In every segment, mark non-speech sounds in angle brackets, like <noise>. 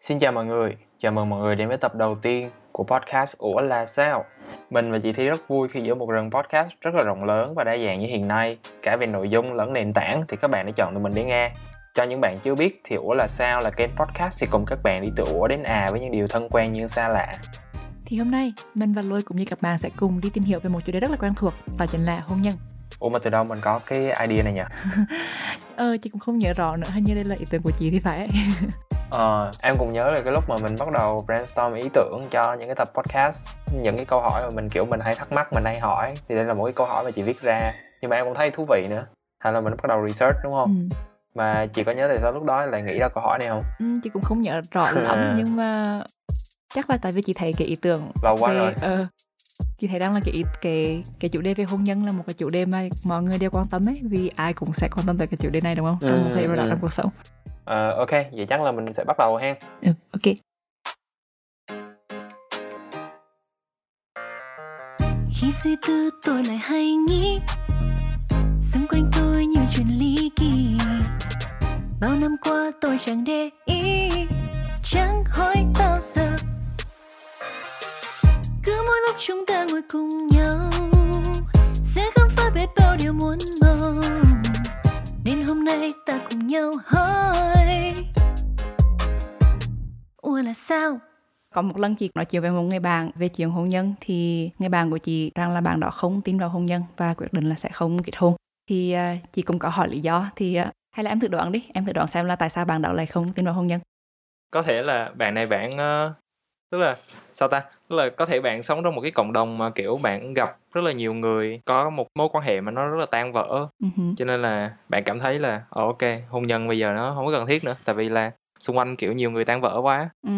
Xin chào mọi người, chào mừng mọi người đến với tập đầu tiên của podcast Ủa là sao? Mình và chị Thi rất vui khi giữa một rừng podcast rất là rộng lớn và đa dạng như hiện nay, cả về nội dung lẫn nền tảng thì các bạn đã chọn tụi mình để nghe. Cho những bạn chưa biết thì Ủa là sao là kênh podcast thì cùng các bạn đi từ Ủa đến À với những điều thân quen như xa lạ. Thì hôm nay, mình và Lôi cũng như các bạn sẽ cùng đi tìm hiểu về một chủ đề rất là quen thuộc, đó chính là hôn nhân. Ủa mà từ đâu mình có cái idea này nhỉ? <laughs> ờ, chị cũng không nhớ rõ nữa, hình như đây là ý tưởng của chị thì phải. <laughs> Ờ, em cũng nhớ là cái lúc mà mình bắt đầu brainstorm ý tưởng cho những cái tập podcast những cái câu hỏi mà mình kiểu mình hay thắc mắc mình hay hỏi thì đây là một cái câu hỏi mà chị viết ra. Nhưng mà em cũng thấy thú vị nữa hay là mình bắt đầu research đúng không? Ừ. mà chị có nhớ tại sao lúc đó lại nghĩ ra câu hỏi này không? Ừ, chị cũng không nhớ rõ <laughs> lắm nhưng mà chắc là tại vì chị thấy cái ý tưởng lâu quá về, rồi. ờ, chị thấy đang là cái cái cái chủ đề về hôn nhân là một cái chủ đề mà mọi người đều quan tâm ấy vì ai cũng sẽ quan tâm tới cái chủ đề này đúng không? Trong Ừ, một thời gian ừ. trong cuộc sống Ờ, ok vậy chắc là mình sẽ bắt đầu ha. Ừ, ok. Khi suy tư tôi lại hay nghĩ xung quanh tôi nhiều chuyện ly kỳ. Bao năm qua tôi chẳng để ý. Chẳng hỏi bao giờ. Cứ mỗi lúc chúng ta ngồi cùng nhau sẽ khám phá biết bao điều muốn mong hôm nay ta cùng nhau hỏi ủa là sao? Có một lần chị nói chuyện với một người bạn về chuyện hôn nhân thì người bạn của chị rằng là bạn đó không tin vào hôn nhân và quyết định là sẽ không kết hôn. Thì à, chị cũng có hỏi lý do thì à, hay là em thử đoán đi em thử đoán xem là tại sao bạn đó lại không tin vào hôn nhân. Có thể là bạn này bạn ờ, tức là sao ta? Tức là có thể bạn sống trong một cái cộng đồng mà kiểu bạn gặp rất là nhiều người có một mối quan hệ mà nó rất là tan vỡ. Uh-huh. cho nên là bạn cảm thấy là ờ, ok hôn nhân bây giờ nó không có cần thiết nữa tại vì là xung quanh kiểu nhiều người tan vỡ quá. Ừ.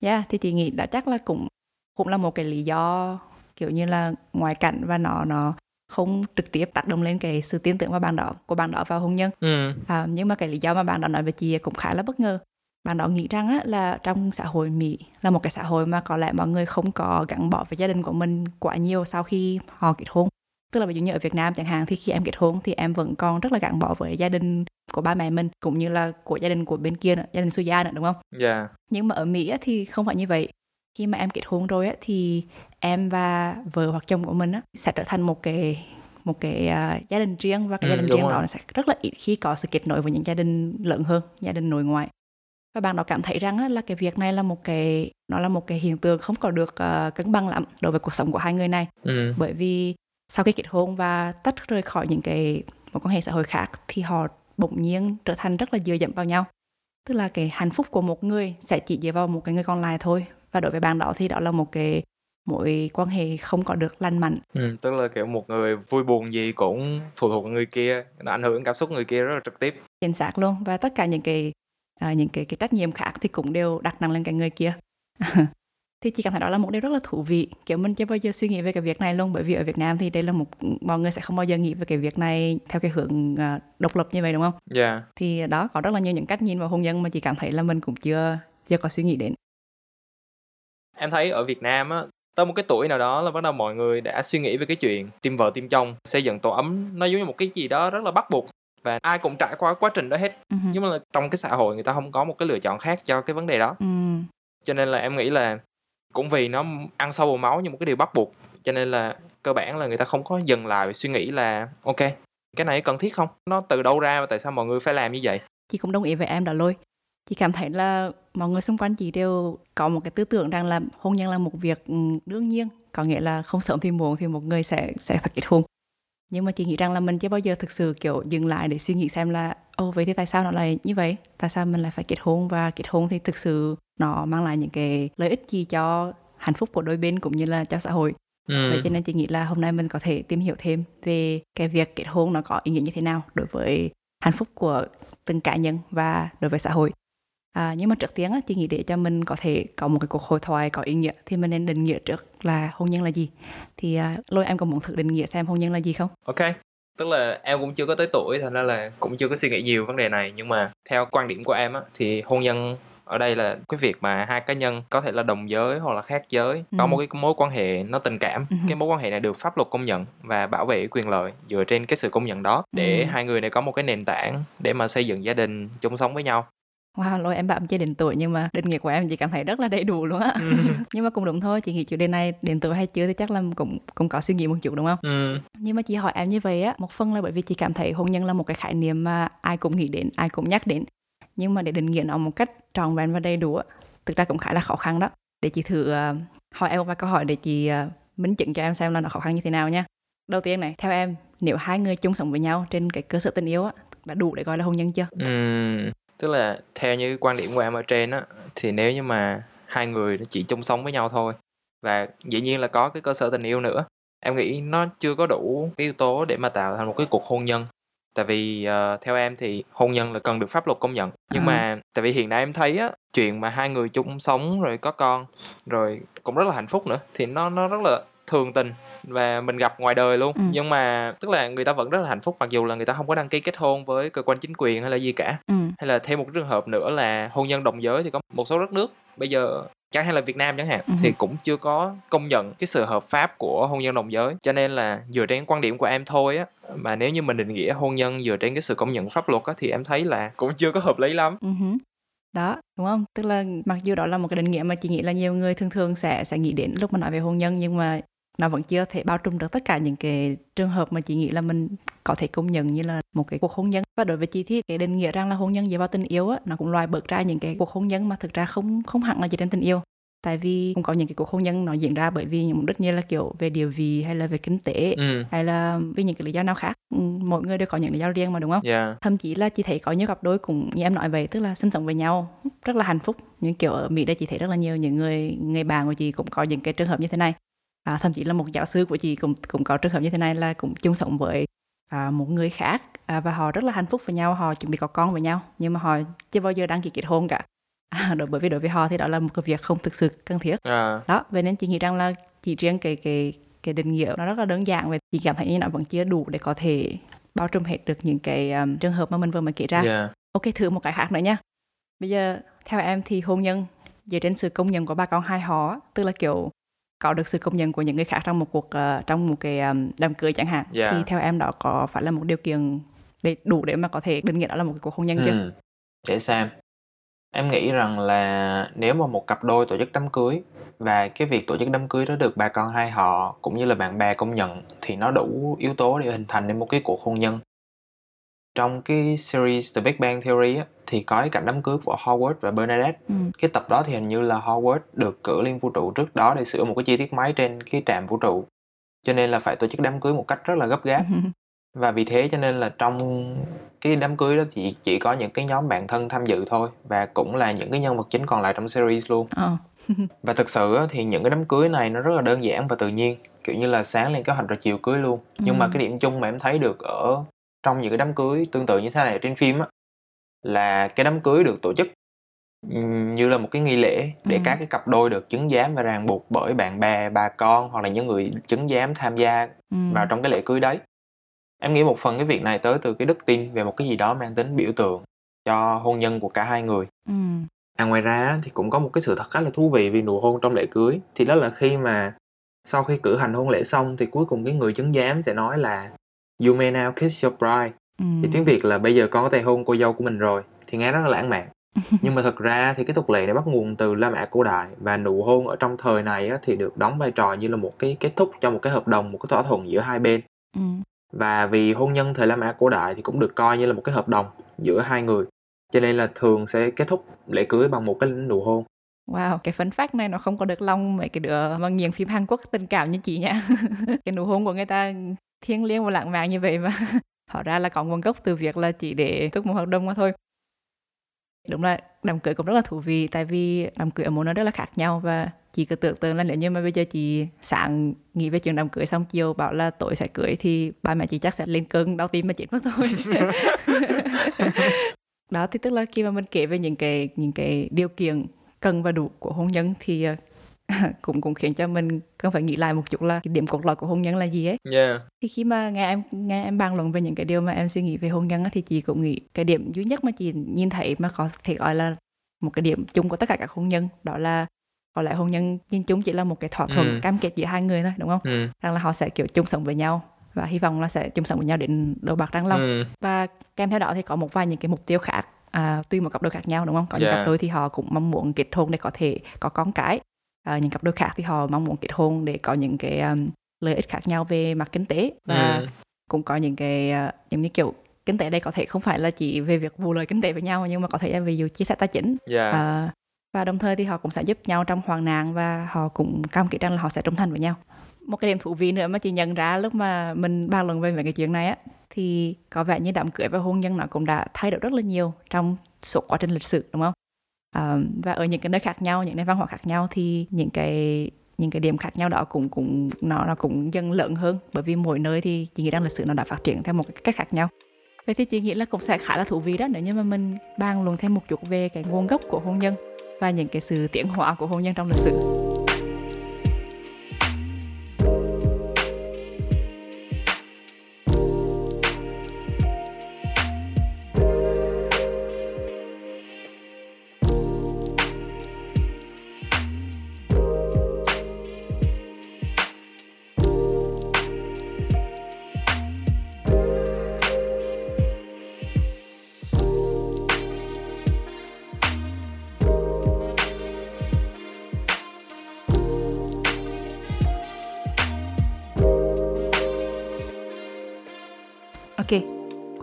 Yeah, thì chị nghĩ đã chắc là cũng cũng là một cái lý do kiểu như là ngoại cảnh và nó nó không trực tiếp tác động lên cái sự tin tưởng vào bạn đó của bạn đó vào hôn nhân. Ừ. À, nhưng mà cái lý do mà bạn đó nói với chị cũng khá là bất ngờ. Bạn đó nghĩ rằng á, là trong xã hội Mỹ là một cái xã hội mà có lẽ mọi người không có gắn bó với gia đình của mình quá nhiều sau khi họ kết hôn. Tức là ví dụ như ở Việt Nam chẳng hạn thì khi em kết hôn thì em vẫn còn rất là gắn bó với gia đình của ba mẹ mình cũng như là của gia đình của bên kia nữa, gia đình gia nữa đúng không? dạ Nhưng mà ở Mỹ á, thì không phải như vậy. Khi mà em kết hôn rồi á, thì em và vợ hoặc chồng của mình á, sẽ trở thành một cái một cái uh, gia đình riêng và cái Ừ, gia đình riêng rồi. đó sẽ rất là ít khi có sự kết nối với những gia đình lớn hơn gia đình nội ngoại và bạn đó cảm thấy rằng á, là cái việc này là một cái nó là một cái hiện tượng không có được uh, cân bằng lắm đối với cuộc sống của hai người này. Ừ. Bởi vì sau khi kết hôn và tách rời khỏi những cái mối quan hệ xã hội khác thì họ bỗng nhiên trở thành rất là dựa dẫm vào nhau. Tức là cái hạnh phúc của một người sẽ chỉ dựa vào một cái người còn lại thôi. Và đối với bạn đó thì đó là một cái mối quan hệ không có được lành mạnh. Ừ tức là kiểu một người vui buồn gì cũng phụ thuộc vào người kia nó ảnh hưởng cảm xúc người kia rất là trực tiếp. Chính xác luôn. Và tất cả những cái à, những cái cái trách nhiệm khác thì cũng đều đặt nặng lên cái người kia. <laughs> Thì chị cảm thấy đó là một điều rất là thú vị. Kiểu mình chưa bao giờ suy nghĩ về cái việc này luôn bởi vì ở Việt Nam thì đây là một mọi người sẽ không bao giờ nghĩ về cái việc này theo cái hướng à, độc lập như vậy đúng không? Dạ. Thì đó có rất là nhiều những cách nhìn vào hôn nhân mà chị cảm thấy là mình cũng chưa chưa có suy nghĩ đến. Em thấy ở Việt Nam á tới một cái tuổi nào đó là bắt đầu mọi người đã suy nghĩ về cái chuyện tìm vợ tìm chồng xây dựng tổ ấm. Nó giống như một cái gì đó rất là bắt buộc và ai cũng trải qua quá trình đó hết. Uh-huh. nhưng mà là trong cái xã hội người ta không có một cái lựa chọn khác cho cái vấn đề đó. Ừ. cho nên là em nghĩ là cũng vì nó ăn sâu vào máu như một cái điều bắt buộc cho nên là cơ bản là người ta không có dừng lại và suy nghĩ là ok cái này cần thiết không? Nó từ đâu ra và tại sao mọi người phải làm như vậy? Chị cũng đồng ý với em đó lôi. Chị cảm thấy là mọi người xung quanh chị đều có một cái tư tưởng rằng là hôn nhân là một việc ừ, đương nhiên. Có nghĩa là không sớm thì muộn thì một người sẽ sẽ phải kết hôn nhưng mà chị nghĩ rằng là mình chưa bao giờ thực sự kiểu dừng lại để suy nghĩ xem là ô vậy thì tại sao nó lại như vậy tại sao mình lại phải kết hôn và kết hôn thì thực sự nó mang lại những cái lợi ích gì cho hạnh phúc của đôi bên cũng như là cho xã hội ừ. Vậy cho nên chị nghĩ là hôm nay mình có thể tìm hiểu thêm về cái việc kết hôn nó có ý nghĩa như thế nào đối với hạnh phúc của từng cá nhân và đối với xã hội. À, nhưng mà trước tiên á, chị nghĩ để cho mình có thể có một cái cuộc hội thoại có ý nghĩa thì mình nên định nghĩa trước là hôn nhân là gì. Thì à, lôi em có muốn thử định nghĩa xem hôn nhân là gì không? ok tức là em cũng chưa có tới tuổi thành ra là cũng chưa có suy nghĩ nhiều vấn đề này nhưng mà theo quan điểm của em á thì hôn nhân ở đây là cái việc mà hai cá nhân có thể là đồng giới hoặc là khác giới có Ừ. một cái mối quan hệ nó tình cảm Ừ. cái mối quan hệ này được pháp luật công nhận và bảo vệ quyền lợi dựa trên cái sự công nhận đó để Ừ. hai người này có một cái nền tảng để mà xây dựng gia đình chung sống với nhau Wow, lỗi em bảo em chưa đến tuổi nhưng mà định nghĩa của em chỉ cảm thấy rất là đầy đủ luôn á. Ừ. <laughs> nhưng mà cũng đúng thôi, chị nghĩ chủ đề này đến tuổi hay chưa thì chắc là cũng cũng có suy nghĩ một chút đúng không? ừ. Nhưng mà chị hỏi em như vậy á, một phần là bởi vì chị cảm thấy hôn nhân là một cái khái niệm mà ai cũng nghĩ đến, ai cũng nhắc đến. Nhưng mà để định nghĩa nó một cách tròn vẹn và đầy đủ á, thực ra cũng khá là khó khăn đó. Để chị thử uh, hỏi em một vài câu hỏi để chị uh, minh chứng cho em xem là nó khó khăn như thế nào nha. Đầu tiên này, theo em, nếu hai người chung sống với nhau trên cái cơ sở tình yêu á, đã đủ để gọi là hôn nhân chưa? Ừm, tức là theo như quan điểm của em ở trên á thì nếu như mà hai người chỉ chung sống với nhau thôi và dĩ nhiên là có cái cơ sở tình yêu nữa em nghĩ nó chưa có đủ cái yếu tố để mà tạo thành một cái cuộc hôn nhân tại vì ờ, theo em thì hôn nhân là cần được pháp luật công nhận nhưng À. mà tại vì hiện nay em thấy á chuyện mà hai người chung sống rồi có con rồi cũng rất là hạnh phúc nữa thì nó nó rất là thường tình và mình gặp ngoài đời luôn Ừ. nhưng mà tức là người ta vẫn rất là hạnh phúc mặc dù là người ta không có đăng ký kết hôn với cơ quan chính quyền hay là gì cả Ừ. hay là thêm một trường hợp nữa là hôn nhân đồng giới thì có một số đất nước bây giờ chẳng hay là Việt Nam chẳng hạn Ừ. thì cũng chưa có công nhận cái sự hợp pháp của hôn nhân đồng giới cho nên là dựa trên quan điểm của em thôi á mà nếu như mình định nghĩa hôn nhân dựa trên cái sự công nhận pháp luật á thì em thấy là cũng chưa có hợp lý lắm Ừ đó đúng không tức là mặc dù đó là một cái định nghĩa mà chị nghĩ là nhiều người thường thường sẽ sẽ nghĩ đến lúc mà nói về hôn nhân nhưng mà nó vẫn chưa thể bao trùm được tất cả những cái trường hợp mà chị nghĩ là mình có thể công nhận như là một cái cuộc hôn nhân. Và đối với chị thì cái định nghĩa rằng là hôn nhân dựa vào tình yêu á nó cũng loại bớt ra những cái cuộc hôn nhân mà thực ra không không hẳn là dựa trên tình yêu. Tại vì cũng có những cái cuộc hôn nhân nó diễn ra bởi vì những mục đích như là kiểu về địa vị hay là về kinh tế ừ. hay là vì những cái lý do nào khác. Ừ, mỗi người đều có những lý do riêng mà đúng không? Dạ. Thậm chí là chị thấy có nhiều cặp đôi cũng như em nói vậy tức là sinh sống với nhau rất là hạnh phúc. Những kiểu ở mỹ đây chị thấy rất là nhiều những người người bạn của chị cũng có những cái trường hợp như thế này à, thậm chí là một giáo sư của chị cũng cũng có trường hợp như thế này là cũng chung sống với à, một người khác. À, và họ rất là hạnh phúc với nhau họ chuẩn bị có con với nhau nhưng mà họ chưa bao giờ đăng ký kết hôn cả. À, <laughs> đối bởi vì đối với họ thì đó là một cái việc không thực sự cần thiết. À, đó vậy nên chị nghĩ rằng là chỉ riêng cái cái cái định nghĩa nó rất là đơn giản và chị cảm thấy như nó vẫn chưa đủ để có thể bao trùm hết được những cái um, trường hợp mà mình vừa mới kể ra. Dạ ok thử một cái khác nữa nha. Bây giờ theo em thì hôn nhân dựa trên sự công nhận của ba con hai họ tức là kiểu có được sự công nhận của những người khác trong một cuộc ờ, trong một cái um, đám cưới chẳng hạn Dạ. thì theo em đó có phải là một điều kiện để đủ để mà có thể định nghĩa đó là một cái cuộc hôn nhân chưa Ừ. Để xem. Em nghĩ rằng là nếu mà một cặp đôi tổ chức đám cưới và cái việc tổ chức đám cưới đó được bà con hai họ cũng như là bạn bè công nhận thì nó đủ yếu tố để hình thành nên một cái cuộc hôn nhân. Trong cái series The Big Bang Theory á, thì có cái cảnh đám cưới của Howard và Bernadette. ừ. Cái tập đó thì hình như là Howard được cử lên vũ trụ trước đó để sửa một cái chi tiết máy trên cái trạm vũ trụ. Cho nên là phải tổ chức đám cưới một cách rất là gấp gáp <laughs> và vì thế cho nên là trong cái đám cưới đó thì chỉ có những cái nhóm bạn thân tham dự thôi và cũng là những cái nhân vật chính còn lại trong series luôn Ờ. <laughs> và thực sự thì những cái đám cưới này nó rất là đơn giản và tự nhiên kiểu như là sáng lên kế hoạch rồi chiều cưới luôn nhưng mà Ừ. cái điểm chung mà em thấy được ở trong những cái đám cưới tương tự như thế này ở trên phim á là cái đám cưới được tổ chức như là một cái nghi lễ để Ừ. các cái cặp đôi được chứng giám và ràng buộc bởi bạn bè bà con hoặc là những người chứng giám tham gia Ừ. vào trong cái lễ cưới đấy em nghĩ một phần cái việc này tới từ cái đức tin về một cái gì đó mang tính biểu tượng cho hôn nhân của cả hai người Ừ. à ngoài ra thì cũng có một cái sự thật khá là thú vị về nụ hôn trong lễ cưới thì đó là khi mà sau khi cử hành hôn lễ xong thì cuối cùng cái người chứng giám sẽ nói là you may now kiss your bride. Ừ. thì tiếng việt là bây giờ con có thể hôn cô dâu của mình rồi. Thì nghe rất là lãng mạn. <laughs> Nhưng mà thực ra thì cái tục lệ này bắt nguồn từ La Mã cổ đại và nụ hôn ở trong thời này á, thì được đóng vai trò như là một cái kết thúc cho một cái hợp đồng một cái thỏa thuận giữa hai bên. Ừ. và vì hôn nhân thời La Mã cổ đại thì cũng được coi như là một cái hợp đồng giữa hai người. Cho nên là thường sẽ kết thúc lễ cưới bằng một cái nụ hôn Wow, cái fun fact này nó không có được lòng mấy cái đứa mà nghiền phim Hàn Quốc tình cảm như chị nha. <laughs> cái nụ hôn của người ta thiêng liêng và lãng mạn như vậy mà. <laughs> Họ ra là có nguồn gốc từ việc là chỉ để thúc một hợp đồng mà thôi. Đúng là đám cưới cũng rất là thú vị tại vì đám cưới ở mỗi nơi rất là khác nhau và chị cứ tưởng tượng là nếu như mà bây giờ chị sáng nghĩ về chuyện đám cưới xong chiều bảo là tối sẽ cưới thì ba mẹ chị chắc sẽ lên cơn đau tim mà chết mất thôi. <laughs> đó thì tức là khi mà mình kể về những cái những cái điều kiện cần và đủ của hôn nhân thì ờ, <laughs> cũng cũng khiến cho mình cần phải nghĩ lại một chút là cái điểm cốt lõi của hôn nhân là gì ấy yeah thì khi mà nghe em nghe em bàn luận về những cái điều mà em suy nghĩ về hôn nhân á, thì chị cũng nghĩ cái điểm duy nhất mà chị nhìn thấy mà có thể gọi là một cái điểm chung của tất cả các hôn nhân đó là có lẽ hôn nhân nhìn chung chỉ là một cái thỏa thuận Ừ. cam kết giữa hai người thôi đúng không ừ. rằng là họ sẽ kiểu chung sống với nhau và hy vọng là sẽ chung sống với nhau đến đầu bạc răng long Ừ. và kèm theo đó thì có một vài những cái mục tiêu khác à, tùy một cặp đôi khác nhau đúng không có những Dạ. cặp đôi thì họ cũng mong muốn kết hôn để có thể có con cái à, những cặp đôi khác thì họ mong muốn kết hôn để có những cái um, lợi ích khác nhau về mặt kinh tế và Ừ. cũng có những cái uh, giống như kiểu kinh tế đây có thể không phải là chỉ về việc bù lời kinh tế với nhau nhưng mà có thể là ví dụ chia sẻ tài chính Dạ. À, và đồng thời thì họ cũng sẽ giúp nhau trong hoạn nạn và họ cũng cam kết rằng là họ sẽ trung thành với nhau một cái điểm thú vị nữa mà chị nhận ra lúc mà mình bàn luận về mấy cái chuyện này á thì có vẻ như đám cưới và hôn nhân nó cũng đã thay đổi rất là nhiều trong suốt quá trình lịch sử đúng không? À, và ở những cái nơi khác nhau những nền văn hóa khác nhau thì những cái những cái điểm khác nhau đó cũng cũng nó nó cũng dần lớn hơn. Bởi vì mỗi nơi thì chị nghĩ rằng lịch sử nó đã phát triển theo một cái cách khác nhau. Vậy thì chị nghĩ là cũng sẽ khá là thú vị đó nếu như mà mình bàn luận thêm một chút về cái nguồn gốc của hôn nhân và những cái sự tiến hóa của hôn nhân trong lịch sử.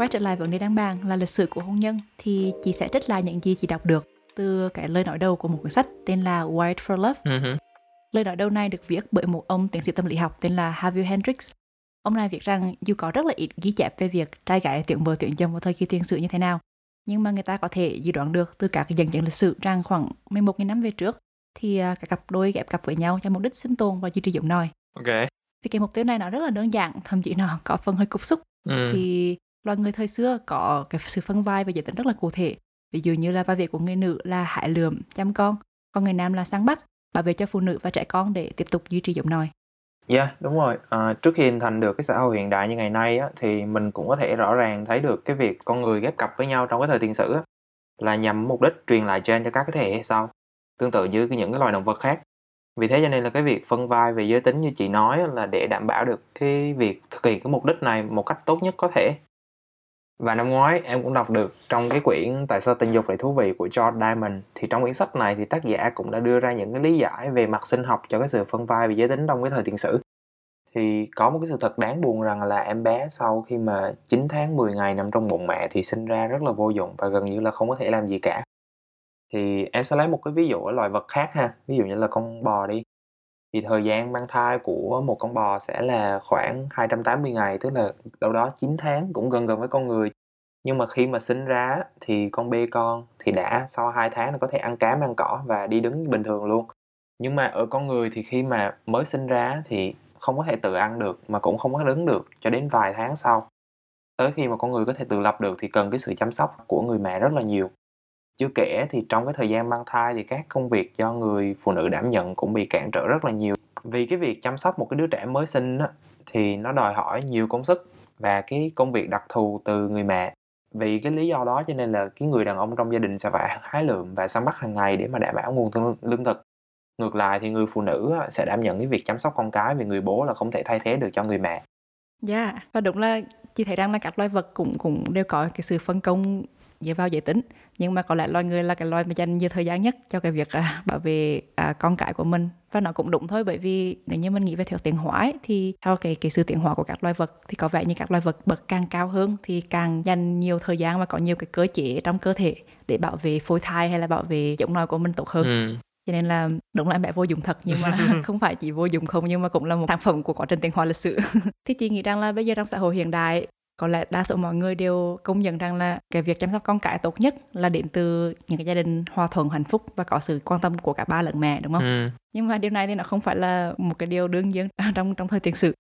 Quay trở lại vấn đề đáng bàn là lịch sử của hôn nhân thì chị sẽ trích lại những gì chị đọc được từ cái lời nói đầu của một cuốn sách tên là Wired for Love. Ừ. Lời nói đầu này được viết bởi một ông tiến sĩ tâm lý học tên là Harvey Hendricks. Ông này viết rằng dù có rất là ít ghi chép về việc trai gái tuyển vợ tuyển chồng vào thời kỳ tiền sử như thế nào, nhưng mà người ta có thể dự đoán được từ các cái dẫn chứng lịch sử rằng khoảng 11.000 năm về trước thì à, các cặp đôi ghép cặp với nhau cho mục đích sinh tồn và duy trì giống nòi. Ok. Vì cái mục tiêu này nó rất là đơn giản, thậm chí nó có phần hơi cục xúc Ừ. thì loài người thời xưa có cái sự phân vai và giới tính rất là cụ thể ví dụ như là vai việc của người nữ là hại lượm chăm con còn người nam là săn bắt bảo vệ cho phụ nữ và trẻ con để tiếp tục duy trì giống nòi Dạ, đúng rồi. À, trước khi hình thành được cái xã hội hiện đại như ngày nay á, thì mình cũng có thể rõ ràng thấy được cái việc con người ghép cặp với nhau trong cái thời tiền sử á, là nhằm mục đích truyền lại gen cho các cái thế hệ sau. Tương tự như những cái loài động vật khác. Vì thế cho nên là cái việc phân vai về giới tính như chị nói là để đảm bảo được cái việc thực hiện cái mục đích này một cách tốt nhất có thể. Và năm ngoái em cũng đọc được trong cái quyển Tại sao tình dục lại thú vị của George Diamond thì trong quyển sách này thì tác giả cũng đã đưa ra những cái lý giải về mặt sinh học cho cái sự phân vai về giới tính trong cái thời tiền sử. Thì có một cái sự thật đáng buồn rằng là em bé sau khi mà 9 tháng 10 ngày nằm trong bụng mẹ thì sinh ra rất là vô dụng và gần như là không có thể làm gì cả. Thì em sẽ lấy một cái ví dụ ở loài vật khác ha, ví dụ như là con bò đi. Thì thời gian mang thai của một con bò sẽ là khoảng 280 ngày, tức là đâu đó 9 tháng cũng gần gần với con người. Nhưng mà khi mà sinh ra thì con bê con thì đã sau 2 tháng nó có thể ăn cám ăn cỏ và đi đứng bình thường luôn. Nhưng mà ở con người thì khi mà mới sinh ra thì không có thể tự ăn được mà cũng không có đứng được cho đến vài tháng sau. Tới khi mà con người có thể tự lập được thì cần cái sự chăm sóc của người mẹ rất là nhiều. Chưa kể thì trong cái thời gian mang thai thì các công việc do người phụ nữ đảm nhận cũng bị cản trở rất là nhiều. Vì cái việc chăm sóc một cái đứa trẻ mới sinh á, thì nó đòi hỏi nhiều công sức và cái công việc đặc thù từ người mẹ. Vì cái lý do đó cho nên là cái người đàn ông trong gia đình sẽ phải hái lượm và săn bắt hàng ngày để mà đảm bảo nguồn lương- lương thực. Ngược lại thì người phụ nữ sẽ đảm nhận cái việc chăm sóc con cái vì người bố là không thể thay thế được cho người mẹ. Dạ, và đúng là chị thấy rằng là các loài vật cũng cũng đều có cái sự phân công dựa vào giới tính. Nhưng mà có lẽ loài người là cái loài mà dành nhiều thời gian nhất cho cái việc à, bảo vệ à, con cái của mình. Và nó cũng đúng thôi bởi vì nếu như mình nghĩ về theo tiến hóa ấy, thì theo cái cái sự tiến hóa của các loài vật thì có vẻ như các loài vật bậc càng cao hơn thì càng dành nhiều thời gian và có nhiều cái cơ chế trong cơ thể để bảo vệ phôi thai hay là bảo vệ giống nòi của mình tốt hơn. Ừ. cho nên là đúng là em bé vô dụng thật nhưng mà <laughs> <laughs> không phải chỉ vô dụng không nhưng mà cũng là một sản phẩm của quá trình tiến hóa lịch sử. <laughs> Thì chị nghĩ rằng là bây giờ trong xã hội hiện đại có lẽ đa số mọi người đều công nhận rằng là cái việc chăm sóc con cái tốt nhất là đến từ những cái gia đình hòa thuận hạnh phúc và có sự quan tâm của cả ba lẫn mẹ đúng không Ừ. nhưng mà điều này thì nó không phải là một cái điều đương nhiên <laughs> trong trong thời tiền sử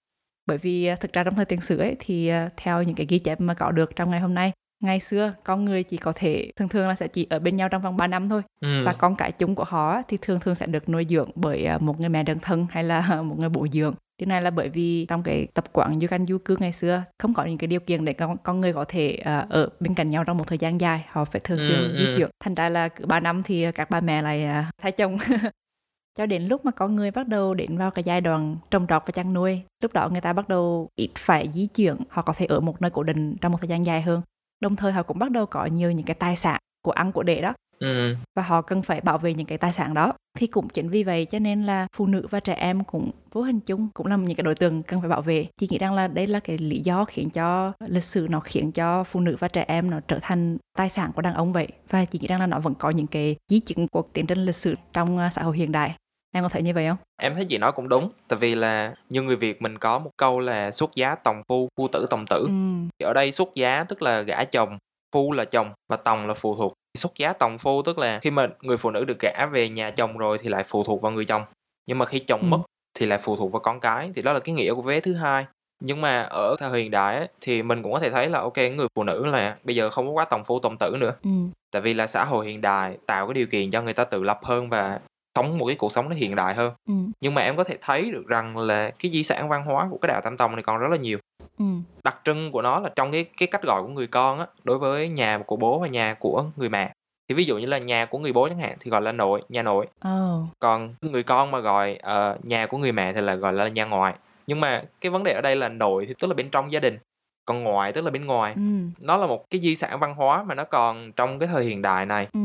bởi vì à, thực ra trong thời tiền sử ấy thì à, theo những cái ghi chép mà có được trong ngày hôm nay ngày xưa con người chỉ có thể thường thường là sẽ chỉ ở bên nhau trong vòng 3 năm thôi Ừ. và con cái chung của họ thì thường thường sẽ được nuôi dưỡng bởi à, một người mẹ đơn thân hay là <laughs> một người bố dưỡng điều này là bởi vì trong cái tập quán du canh du cư ngày xưa không có những cái điều kiện để con, con người có thể à, ở bên cạnh nhau trong một thời gian dài họ phải thường xuyên Ừ, di ừ. chuyển. Thành ra là cứ 3 năm thì các bà mẹ lại à, thay chồng. <laughs> Cho đến lúc mà con người bắt đầu đến vào cái giai đoạn trồng trọt và chăn nuôi lúc đó người ta bắt đầu ít phải di chuyển họ có thể ở một nơi cố định trong một thời gian dài hơn. Đồng thời họ cũng bắt đầu có nhiều những cái tài sản của ăn của để đó. Ừ. và họ cần phải bảo vệ những cái tài sản đó. Thì cũng chính vì vậy cho nên là phụ nữ và trẻ em cũng vô hình chung cũng là những cái đối tượng cần phải bảo vệ. Chị nghĩ rằng là đây là cái lý do khiến cho lịch sử nó khiến cho phụ nữ và trẻ em nó trở thành tài sản của đàn ông vậy. Và chị nghĩ rằng là nó vẫn có những cái di chứng của tiến trình lịch sử trong à, xã hội hiện đại. Em có thấy như vậy không? Em thấy chị nói cũng đúng. Tại vì là như người việt mình có một câu là xuất giá tòng phu phu tử tòng tử. Ừ. ở đây xuất giá tức là gả chồng phu là chồng và tòng là phụ thuộc xuất giá tòng phu tức là khi mà người phụ nữ được gả về nhà chồng rồi thì lại phụ thuộc vào người chồng nhưng mà khi chồng Ừ. mất thì lại phụ thuộc vào con cái thì đó là cái nghĩa của vế thứ hai nhưng mà ở thời hiện đại ấy, thì mình cũng có thể thấy là ok người phụ nữ là bây giờ không có quá tòng phu tòng tử nữa Ừ. tại vì là xã hội hiện đại tạo cái điều kiện cho người ta tự lập hơn và sống một cái cuộc sống nó hiện đại hơn Ừ. nhưng mà em có thể thấy được rằng là cái di sản văn hóa của cái đạo Tam Tông này còn rất là nhiều Ừ. đặc trưng của nó là trong cái cái cách gọi của người con á đối với nhà của bố và nhà của người mẹ thì ví dụ như là nhà của người bố chẳng hạn thì gọi là nội nhà nội Oh. còn người con mà gọi ờ, nhà của người mẹ thì là gọi là nhà ngoại nhưng mà cái vấn đề ở đây là nội thì tức là bên trong gia đình còn ngoại tức là bên ngoài Ừ. nó là một cái di sản văn hóa mà nó còn trong cái thời hiện đại này Ừ.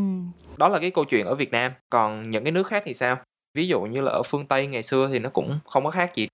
đó là cái câu chuyện ở Việt Nam còn những cái nước khác thì sao ví dụ như là ở phương Tây ngày xưa thì nó cũng không có khác gì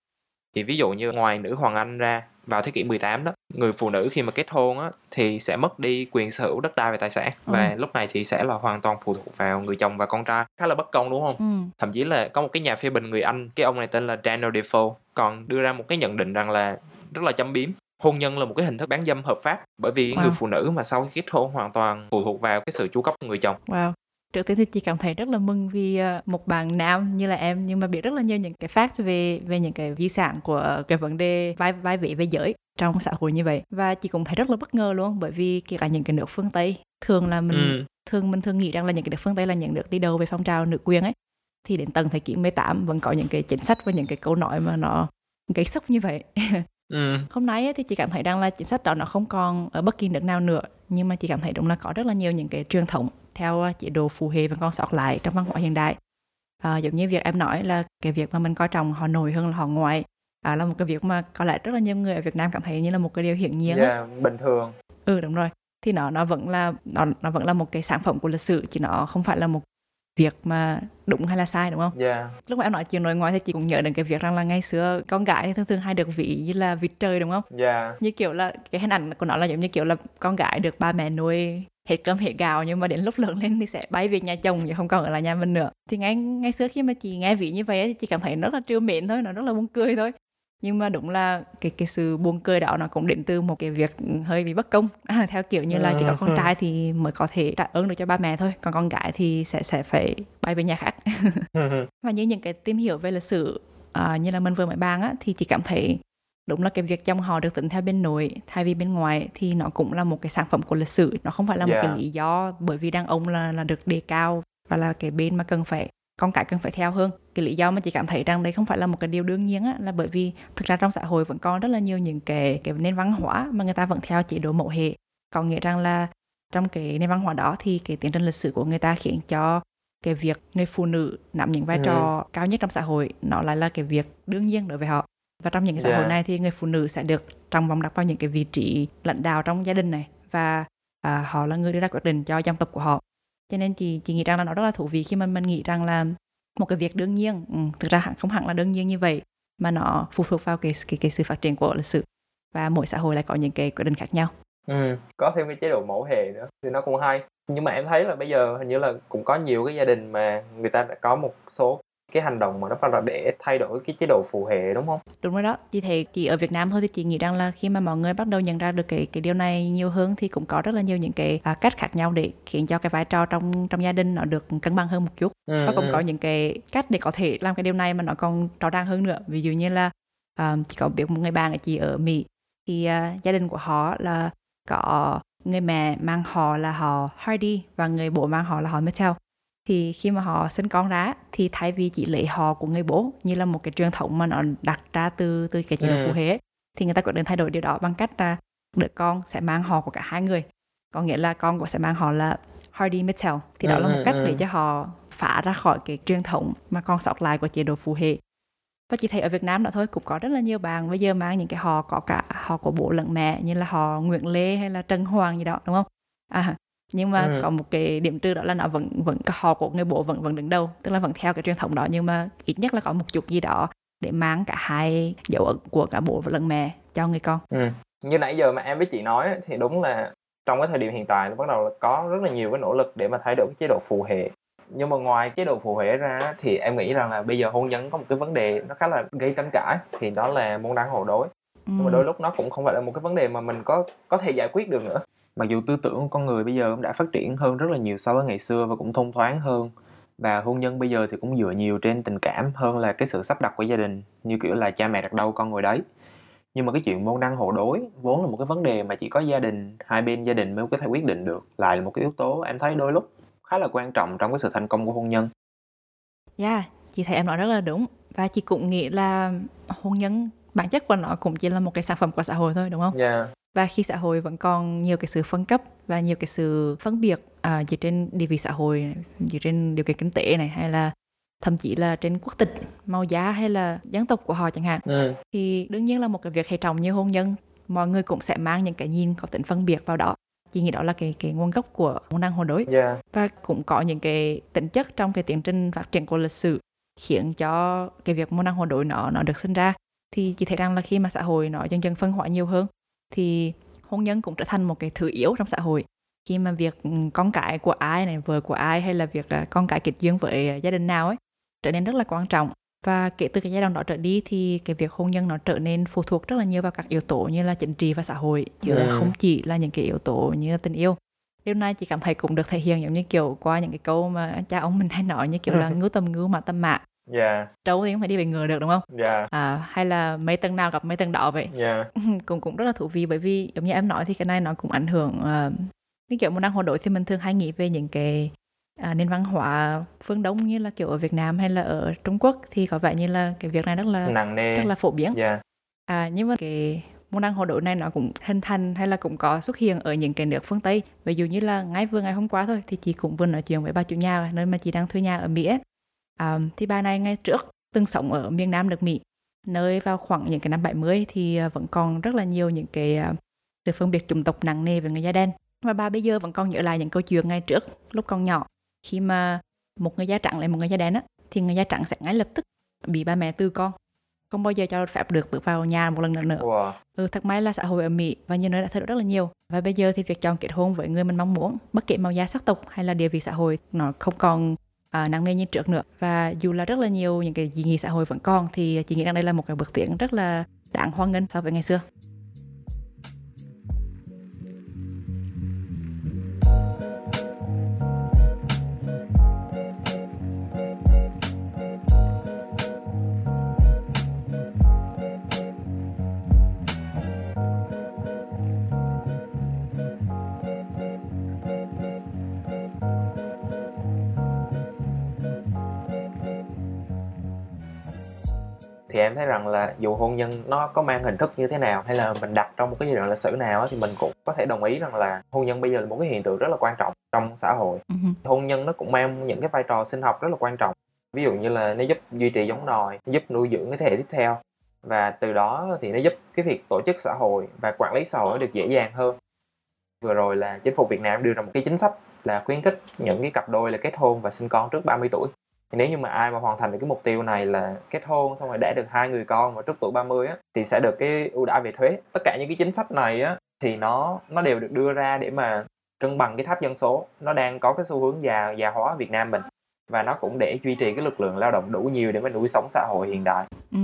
thì ví dụ như ngoài nữ hoàng Anh ra vào thế kỷ 18 đó người phụ nữ khi mà kết hôn á thì sẽ mất đi quyền sở hữu đất đai và tài sản và Ừ. lúc này thì sẽ là hoàn toàn phụ thuộc vào người chồng và con trai khá là bất công đúng không Ừ. thậm chí là có một cái nhà phê bình người Anh cái ông này tên là Daniel Defoe còn đưa ra một cái nhận định rằng là rất là châm biếm hôn nhân là một cái hình thức bán dâm hợp pháp bởi vì Wow. người phụ nữ mà sau khi kết hôn hoàn toàn phụ thuộc vào cái sự chu cấp của người chồng Wow. Trước tiên thì chị cảm thấy rất là mừng vì ờ, một bạn nam như là em nhưng mà biết rất là nhiều những cái fact về về những cái di sản của cái vấn đề vai vai vế về giới trong xã hội như vậy và chị cũng thấy rất là bất ngờ luôn bởi vì kể cả những cái nước phương Tây thường là mình ừ. thường mình thường nghĩ rằng là những cái nước phương Tây là những nước đi đầu về phong trào nữ quyền ấy thì đến tận thế kỷ 18 vẫn có những cái chính sách và những cái câu nói mà nó gây sốc như vậy <laughs> Ừ. hôm nay ấy, thì chị cảm thấy rằng là chính sách đó nó không còn ở bất kỳ nước nào nữa nhưng mà chị cảm thấy đúng là có rất là nhiều những cái truyền thống theo ờ, chế độ phù hệ vẫn còn sót lại trong văn hóa hiện đại à, giống như việc em nói là cái việc mà mình coi trọng họ nội hơn là họ ngoại à, là một cái việc mà có lẽ rất là nhiều người ở Việt Nam cảm thấy như là một cái điều hiển nhiên. Yeah, bình thường ừ đúng rồi thì nó nó vẫn là nó nó vẫn là một cái sản phẩm của lịch sử chứ nó không phải là một việc mà đúng hay là sai đúng không yeah. lúc mà em nói chuyện nội ngoại thì chị cũng nhớ đến cái việc rằng là ngày xưa con gái thì thường thường hay được ví như là vịt trời đúng không Yeah. như kiểu là cái hình ảnh của nó là giống như kiểu là con gái được ba mẹ nuôi hết cơm hết gạo nhưng mà đến lúc lớn lên thì sẽ bay về nhà chồng chứ không còn ở lại nhà mình nữa thì ngay ngày xưa khi mà chị nghe vị như vậy ấy, thì chị cảm thấy rất là trêu mến thôi nó rất là buồn cười thôi nhưng mà đúng là cái cái sự buồn cười đó nó cũng đến từ một cái việc hơi bị bất công. <laughs> À, theo kiểu như là chỉ có con trai thì mới có thể trả ơn được cho ba mẹ thôi còn con gái thì sẽ sẽ phải bay về nhà khác. <laughs> <laughs> Và như những cái tìm hiểu về lịch sử à, như là mình vừa mới bàn á thì chị cảm thấy đúng là cái việc dòng họ được tính theo bên nội thay vì bên ngoài thì nó cũng là một cái sản phẩm của lịch sử. Nó không phải là một Yeah. cái lý do bởi vì đàn ông là là được đề cao và là cái bên mà cần phải con cái cần phải theo hơn. Cái lý do mà chị cảm thấy rằng đây không phải là một cái điều đương nhiên á là bởi vì thực ra trong xã hội vẫn còn rất là nhiều những cái cái nền văn hóa mà người ta vẫn theo chế độ mẫu hệ. Có nghĩa rằng là trong cái nền văn hóa đó thì cái tiến trình lịch sử của người ta khiến cho cái việc người phụ nữ nắm những vai Ừ. trò cao nhất trong xã hội nó lại là cái việc đương nhiên đối với họ. Và trong những cái xã hội Yeah. này thì người phụ nữ sẽ được trong vòng đặt vào những cái vị trí lãnh đạo trong gia đình này. Và à, họ là người đưa ra quyết định cho dân tộc của họ cho nên chị chị nghĩ rằng là nó rất là thú vị khi mà mình nghĩ rằng là một cái việc đương nhiên ừ, thực ra hẳn không hẳn là đương nhiên như vậy mà nó phụ thuộc vào cái cái cái sự phát triển của lịch sử và mỗi xã hội lại có những cái quy định khác nhau Ừ. có thêm cái chế độ mẫu hệ nữa thì nó cũng hay nhưng mà em thấy là bây giờ hình như là cũng có nhiều cái gia đình mà người ta đã có một số cái hành động mà nó bắt đầu để thay đổi cái chế độ phụ hệ đúng không? Đúng rồi đó. Chị thấy chỉ ở Việt Nam thôi thì chị nghĩ rằng là khi mà mọi người bắt đầu nhận ra được cái cái điều này nhiều hơn thì cũng có rất là nhiều những cái à, cách khác nhau để khiến cho cái vai trò trong trong gia đình nó được cân bằng hơn một chút. Ừ, và cũng ừ. có những cái cách để có thể làm cái điều này mà nó còn rõ ràng hơn nữa. Ví dụ như là à, chị có biết một người bạn của chị ở Mỹ thì à, gia đình của họ là có người mẹ mang họ là họ Hardy và người bố mang họ là họ Mitchell thì khi mà họ sinh con ra thì thay vì chỉ lấy họ của người bố như là một cái truyền thống mà nó đặt ra từ từ cái chế độ Ừ. phụ hệ thì người ta quyết định thay đổi điều đó bằng cách là đứa con sẽ mang họ của cả hai người. Có nghĩa là con của sẽ mang họ là Hardy Mitchell thì đó Ừ, là một ừ, cách để cho họ phá ra khỏi cái truyền thống mà còn sót lại của chế độ phụ hệ và chị thấy ở Việt Nam đó thôi cũng có rất là nhiều bạn bây giờ mang những cái họ có cả họ của bố lẫn mẹ như là họ Nguyễn Lê hay là Trần Hoàng gì đó đúng không? À nhưng mà Ừ. có một cái điểm trừ đó là nó vẫn vẫn cái họ của người bố vẫn vẫn đứng đầu tức là vẫn theo cái truyền thống đó nhưng mà ít nhất là có một chút gì đó để mang cả hai dấu ấn của cả bố và lẫn mẹ cho người con Ừ. Như nãy giờ mà em với chị nói thì đúng là trong cái thời điểm hiện tại nó bắt đầu là có rất là nhiều cái nỗ lực để mà thay đổi cái chế độ phù hệ. Nhưng mà ngoài chế độ phù hệ ra thì em nghĩ rằng là bây giờ hôn nhân có một cái vấn đề nó khá là gây tranh cãi thì đó là môn đăng hộ đối. Nhưng mà Ừ. đôi lúc nó cũng không phải là một cái vấn đề mà mình có có thể giải quyết được nữa. Mặc dù tư tưởng của con người bây giờ cũng đã phát triển hơn rất là nhiều so với ngày xưa và cũng thông thoáng hơn và hôn nhân bây giờ thì cũng dựa nhiều trên tình cảm hơn là cái sự sắp đặt của gia đình như kiểu là cha mẹ đặt đâu con ngồi đấy nhưng mà cái chuyện môn đăng hộ đối vốn là một cái vấn đề mà chỉ có gia đình hai bên gia đình mới có thể quyết định được lại là một cái yếu tố em thấy đôi lúc khá là quan trọng trong cái sự thành công của hôn nhân Yeah, chị thấy em nói rất là đúng và chị cũng nghĩ là hôn nhân bản chất của nó cũng chỉ là một cái sản phẩm của xã hội thôi đúng không? yeah. Và khi xã hội vẫn còn nhiều cái sự phân cấp và nhiều cái sự phân biệt à, dựa trên địa vị xã hội, này, dựa trên điều kiện kinh tế này hay là thậm chí là trên quốc tịch, màu da hay là dân tộc của họ chẳng hạn ừ. thì đương nhiên là một cái việc hệ trọng như hôn nhân mọi người cũng sẽ mang những cái nhìn có tính phân biệt vào đó chị nghĩ đó là cái cái nguồn gốc của môn đăng hộ đối yeah. và cũng có những cái tính chất trong cái tiến trình phát triển của lịch sử khiến cho cái việc môn đăng hộ đối nó nó được sinh ra thì chị thấy rằng là khi mà xã hội nó dần dần phân hóa nhiều hơn thì hôn nhân cũng trở thành một cái thứ yếu trong xã hội. Khi mà việc ừ, con cái của ai này vợ của ai hay là việc con cái kết duyên với à, gia đình nào ấy trở nên rất là quan trọng. Và kể từ cái giai đoạn đó trở đi thì cái việc hôn nhân nó trở nên phụ thuộc rất là nhiều vào các yếu tố như là chính trị và xã hội chứ Ừ. không chỉ là những cái yếu tố như là tình yêu. Điều này chị cảm thấy cũng được thể hiện giống như kiểu qua những cái câu mà cha ông mình hay nói như kiểu là <laughs> ngưu tầm ngưu mã tầm mã yeah. trâu thì không thể đi về ngựa được đúng không yeah. à, hay là mấy tầng nào gặp mấy tầng đó vậy yeah. <laughs> cũng cũng rất là thú vị bởi vì giống như em nói thì cái này nó cũng ảnh hưởng uh, cái kiểu môn đăng hộ đối thì mình thường hay nghĩ về những cái à, nền văn hóa phương đông như là kiểu ở Việt Nam hay là ở Trung Quốc thì có vẻ như là cái việc này rất là nặng nề rất là phổ biến yeah. à nhưng mà cái môn đăng hộ đối này nó cũng hình thành hay là cũng có xuất hiện ở những cái nước phương Tây ví dụ như là ngay vừa ngày hôm qua thôi thì chị cũng vừa nói chuyện với bà chủ nhà nơi mà chị đang thuê nhà ở Mỹ ấy. À, thì bà này ngay trước từng sống ở miền Nam nước Mỹ. Nơi vào khoảng những cái năm 70 thì à, vẫn còn rất là nhiều những cái à, sự phân biệt chủng tộc nặng nề với người da đen. Và bà bây giờ vẫn còn nhớ lại những câu chuyện ngày trước lúc còn nhỏ. Khi mà một người da trắng lại một người da đen á thì người da trắng sẽ ngay lập tức bị ba mẹ tư con. Không bao giờ cho phép được bước vào nhà một lần nữa nữa. Wow. ừ, thật may là xã hội ở Mỹ và nhiều nơi đã thay đổi rất là nhiều. Và bây giờ thì việc chọn kết hôn với người mình mong muốn bất kể màu da sắc tộc hay là địa vị xã hội nó không còn à, nặng nề như trước nữa. Và dù là rất là nhiều những cái dị nghị xã hội vẫn còn thì chị nghĩ rằng đây là một cái bước tiến rất là đáng hoan nghênh so với ngày xưa. Thì em thấy rằng là dù hôn nhân nó có mang hình thức như thế nào hay là mình đặt trong một cái giai đoạn lịch sử nào thì mình cũng có thể đồng ý rằng là hôn nhân bây giờ là một cái hiện tượng rất là quan trọng trong xã hội. Ừ. hôn nhân nó cũng mang những cái vai trò sinh học rất là quan trọng. Ví dụ như là nó giúp duy trì giống nòi giúp nuôi dưỡng cái thế hệ tiếp theo. Và từ đó thì nó giúp cái việc tổ chức xã hội và quản lý xã hội được dễ dàng hơn. Vừa rồi là chính phủ Việt Nam đưa ra một cái chính sách là khuyến khích những cái cặp đôi là kết hôn và sinh con trước 30 tuổi thì nếu như mà ai mà hoàn thành được cái mục tiêu này là kết hôn xong rồi đẻ được hai người con và trước tuổi 30 á, thì sẽ được cái ưu đãi về thuế. Tất cả những cái chính sách này á, thì nó nó đều được đưa ra để mà cân bằng cái tháp dân số. Nó đang có cái xu hướng già già hóa ở Việt Nam mình và nó cũng để duy trì cái lực lượng lao động đủ nhiều để mà nuôi sống xã hội hiện đại. Ừ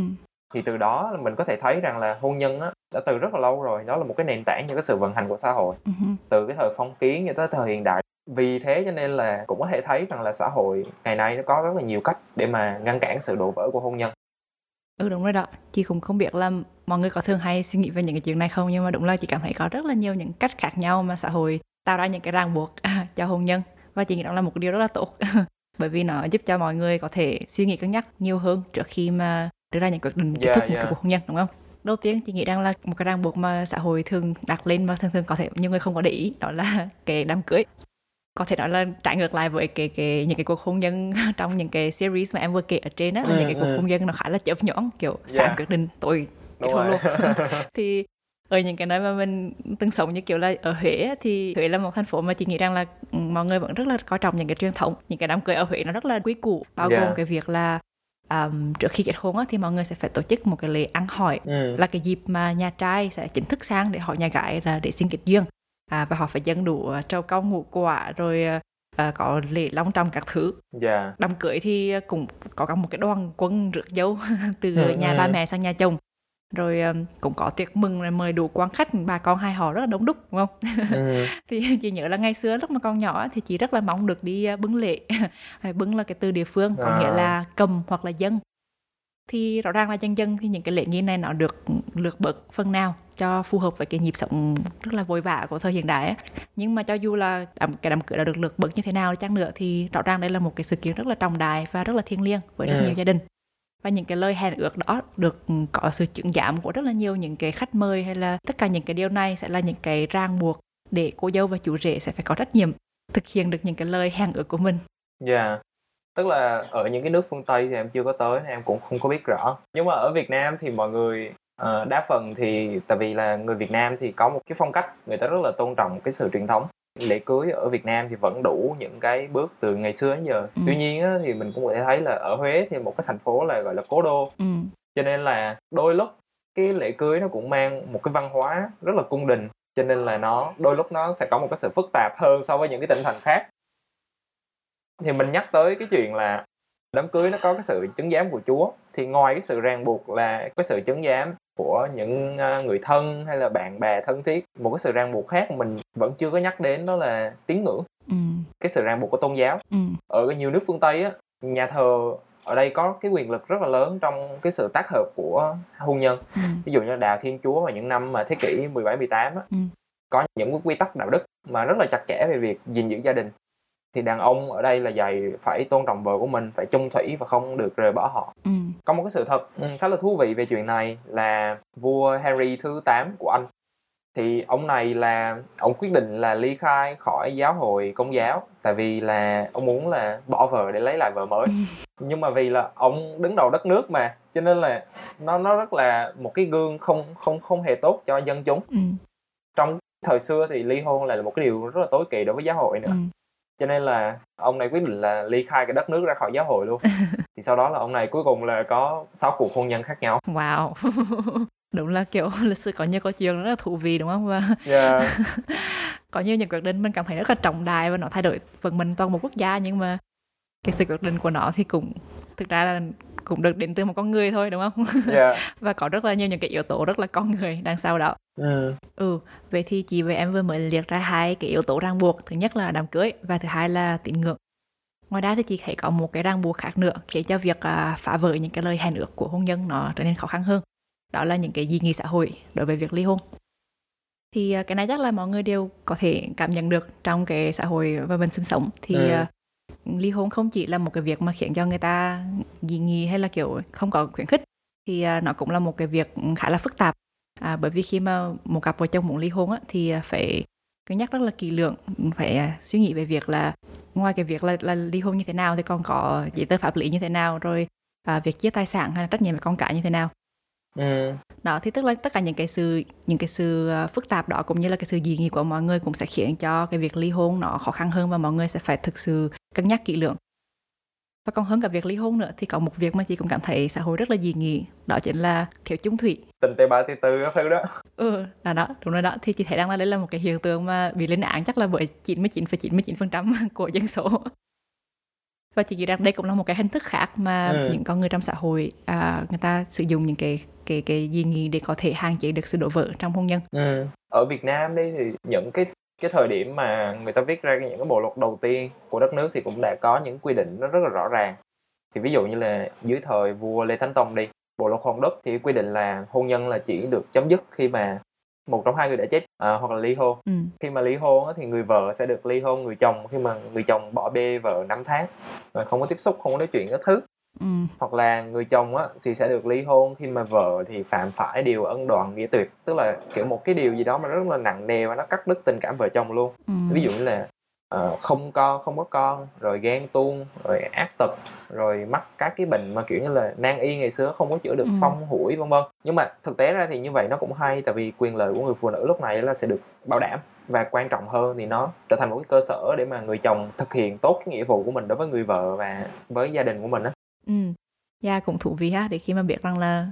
thì từ đó mình có thể thấy rằng là hôn nhân á đã từ rất là lâu rồi nó là một cái nền tảng cho cái sự vận hành của xã hội. Ừ. từ cái thời phong kiến cho tới thời hiện đại. Vì thế cho nên là cũng có thể thấy rằng là xã hội ngày nay nó có rất là nhiều cách để mà ngăn cản sự đổ vỡ của hôn nhân. Ừ đúng rồi đó. Chị cũng không biết là mọi người có thường hay suy nghĩ về những cái chuyện này không nhưng mà đúng là chị cảm thấy có rất là nhiều những cách khác nhau mà xã hội tạo ra những cái ràng buộc <laughs> cho hôn nhân. Và chị nghĩ đó là một điều rất là tốt <laughs> bởi vì nó giúp cho mọi người có thể suy nghĩ cân nhắc nhiều hơn trước khi mà đưa ra những quyết định kết Yeah, thúc một yeah. cái cuộc hôn nhân đúng không đầu tiên chị nghĩ rằng là một cái ràng buộc mà xã hội thường đặt lên mà thường thường có thể nhiều người không có để ý đó là <laughs> cái đám cưới có thể nói là trái ngược lại với cái cái những cái cuộc hôn nhân <laughs> trong những cái series mà em vừa kể ở trên á là Ừ, những cái cuộc ừ. hôn nhân nó khá là chớp nhoáng kiểu sáng Yeah. quyết định tôi kết hôn luôn <laughs> thì ở những cái nơi mà mình từng sống như kiểu là ở Huế thì Huế là một thành phố mà chị nghĩ rằng là ừ, mọi người vẫn rất là coi trọng những cái truyền thống những cái đám cưới ở Huế nó rất là quý củ bao Yeah. gồm cái việc là um, trước khi kết hôn á, thì mọi người sẽ phải tổ chức một cái lễ ăn hỏi. Ừ. là cái dịp mà nhà trai sẽ chính thức sang để hỏi nhà gái là để xin kết duyên. À, và họ phải dâng đủ ờ, trâu cau ngũ quả rồi ờ, có lễ long trọng các thứ. Dạ. Đám cưới thì cũng có cả một cái đoàn quân rước dâu <laughs> từ Ừ, nhà ừ. ba mẹ sang nhà chồng rồi um, cũng có tiệc mừng rồi mời đủ quan khách bà con hai họ rất là đông đúc đúng không ừ. <laughs> thì chị nhớ là ngày xưa lúc mà còn nhỏ thì chị rất là mong được đi uh, bưng lễ <laughs> bưng là cái từ địa phương có À. nghĩa là cầm hoặc là dân thì rõ ràng là dân dân thì những cái lễ nghi này nó được lược bớt phần nào cho phù hợp với cái nhịp sống rất là vội vã của thời hiện đại á. nhưng mà cho dù là đám- cái đám cưới đã được lược bớt như thế nào chăng nữa thì rõ ràng đây là một cái sự kiện rất là trọng đại và rất là thiêng liêng với rất Ừ. nhiều gia đình và những cái lời hẹn ước đó được có sự chứng giảm của rất là nhiều những cái khách mời hay là tất cả những cái điều này sẽ là những cái ràng buộc để cô dâu và chủ rể sẽ phải có trách nhiệm thực hiện được những cái lời hẹn ước của mình Dạ. Tức là ở những cái nước phương Tây thì em chưa có tới nên em cũng không có biết rõ. Nhưng mà ở Việt Nam thì mọi người uh, đa phần thì tại vì là người Việt Nam thì có một cái phong cách người ta rất là tôn trọng cái sự truyền thống. Lễ cưới ở Việt Nam thì vẫn đủ những cái bước từ ngày xưa đến giờ. Ừ. Tuy nhiên á, thì mình cũng có thể thấy là ở Huế thì một cái thành phố là gọi là cố đô. ừ. Cho nên là đôi lúc cái lễ cưới nó cũng mang một cái văn hóa rất là cung đình. Cho nên là nó đôi lúc nó sẽ có một cái sự phức tạp hơn so với những cái tỉnh thành khác thì mình nhắc tới cái chuyện là đám cưới nó có cái sự chứng giám của Chúa thì ngoài cái sự ràng buộc là cái sự chứng giám của những à, người thân hay là bạn bè thân thiết một cái sự ràng buộc khác mình vẫn chưa có nhắc đến đó là tín ngưỡng Ừ. cái sự ràng buộc của tôn giáo Ừ. ở nhiều nước phương Tây á nhà thờ ở đây có cái quyền lực rất là lớn trong cái sự tác hợp của hôn nhân Ừ. ví dụ như Đạo Thiên Chúa vào những năm mà thế kỷ 17 18 á Ừ. có những cái quy tắc đạo đức mà rất là chặt chẽ về việc gìn giữ gia đình thì đàn ông ở đây là dạy phải tôn trọng vợ của mình phải chung thủy và không được rời bỏ họ Ừ. có một cái sự thật ừ, khá là thú vị về chuyện này là vua Henry thứ 8 của Anh thì ông này là ông quyết định là ly khai khỏi giáo hội công giáo tại vì là ông muốn là bỏ vợ để lấy lại vợ mới nhưng mà vì là ông đứng đầu đất nước mà cho nên là nó nó rất là một cái gương không không không hề tốt cho dân chúng Ừ. trong thời xưa thì ly hôn là một cái điều rất là tối kỵ đối với giáo hội nữa Ừ. cho nên là ông này quyết định là ly khai cái đất nước ra khỏi giáo hội luôn <laughs> thì sau đó là ông này cuối cùng là có sáu cuộc hôn nhân khác nhau Wow. <laughs> Đúng là kiểu <laughs> lịch sử có nhiều câu chuyện rất là thú vị đúng không? Và yeah. có nhiều những quyết định mình cảm thấy rất là trọng đại và nó thay đổi vận mệnh toàn một quốc gia nhưng mà cái sự quyết định của nó thì cũng thực ra là cũng được đến từ một con người thôi đúng không? Yeah. <laughs> và có rất là nhiều những cái yếu tố rất là con người đằng sau đó. Ừ. Ừ, vậy thì chị và em vừa mới liệt ra hai cái yếu tố ràng buộc. Thứ nhất là đám cưới và thứ hai là tín ngưỡng. Ngoài ra thì chị thấy có một cái ràng buộc khác nữa khiến cho việc à, phá vỡ những cái lời hẹn ước của hôn nhân nó trở nên khó khăn hơn. Đó là những cái dị nghị xã hội đối với việc ly hôn. Thì à, cái này chắc là mọi người đều có thể cảm nhận được trong cái xã hội mà mình sinh sống. Thì Ừ ly hôn không chỉ là một cái việc mà khiến cho người ta dị nghị hay là kiểu không có khuyến khích thì à, nó cũng là một cái việc khá là phức tạp. À, bởi vì khi mà một cặp vợ chồng muốn ly hôn á, thì à, phải cân nhắc rất là kỳ lưỡng phải à, suy nghĩ về việc là ngoài cái việc là, là ly hôn như thế nào thì còn có giấy tờ pháp lý như thế nào rồi à, việc chia tài sản hay là trách nhiệm về con cái như thế nào. Ừ. đó thì tức là tất cả những cái sự những cái sự à, phức tạp đó cũng như là cái sự dị nghị của mọi người cũng sẽ khiến cho cái việc ly hôn nó khó khăn hơn và mọi người sẽ phải thực sự cân nhắc kỹ lưỡng. Và còn hơn cả việc ly hôn nữa thì có một việc mà chị cũng cảm thấy xã hội rất là dị nghị đó chính là thiếu chung thủy. Tình tê ba tê tư các thứ đó. Ừ là đó đúng rồi đó. Thì chị thấy đang là đây là một cái hiện tượng mà bị lên án chắc là bởi 99,99% <laughs> của dân số. Và chị nghĩ rằng đây cũng là một cái hình thức khác mà Ừ. những con người trong xã hội à, người ta sử dụng những cái cái cái dị nghị để có thể hạn chế được sự đổ vỡ trong hôn nhân ừ. ở Việt Nam đi thì những cái cái thời điểm mà người ta viết ra những cái bộ luật đầu tiên của đất nước thì cũng đã có những quy định nó rất là rõ ràng thì ví dụ như là dưới thời vua Lê Thánh Tông đi bộ luật hôn đất thì quy định là hôn nhân là chỉ được chấm dứt khi mà một trong hai người đã chết à, hoặc là ly hôn ừ. khi mà ly hôn á, thì người vợ sẽ được ly hôn người chồng khi mà người chồng bỏ bê vợ 5 tháng rồi không có tiếp xúc không có nói chuyện các thứ Ừ. hoặc là người chồng á thì sẽ được ly hôn khi mà vợ thì phạm phải điều ân đoạn nghĩa tuyệt tức là kiểu một cái điều gì đó mà rất là nặng nề và nó cắt đứt tình cảm vợ chồng luôn Ừ. ví dụ như là uh, không con không có con rồi ghen tuông rồi ác tật rồi mắc các cái bệnh mà kiểu như là nan y ngày xưa không có chữa được ừ. phong hủi vân vân nhưng mà thực tế ra thì như vậy nó cũng hay tại vì quyền lợi của người phụ nữ lúc này là sẽ được bảo đảm và quan trọng hơn thì nó trở thành một cái cơ sở để mà người chồng thực hiện tốt cái nghĩa vụ của mình đối với người vợ và với gia đình của mình á ừ. Dạ yeah, cũng thú vị ha để khi mà biết rằng là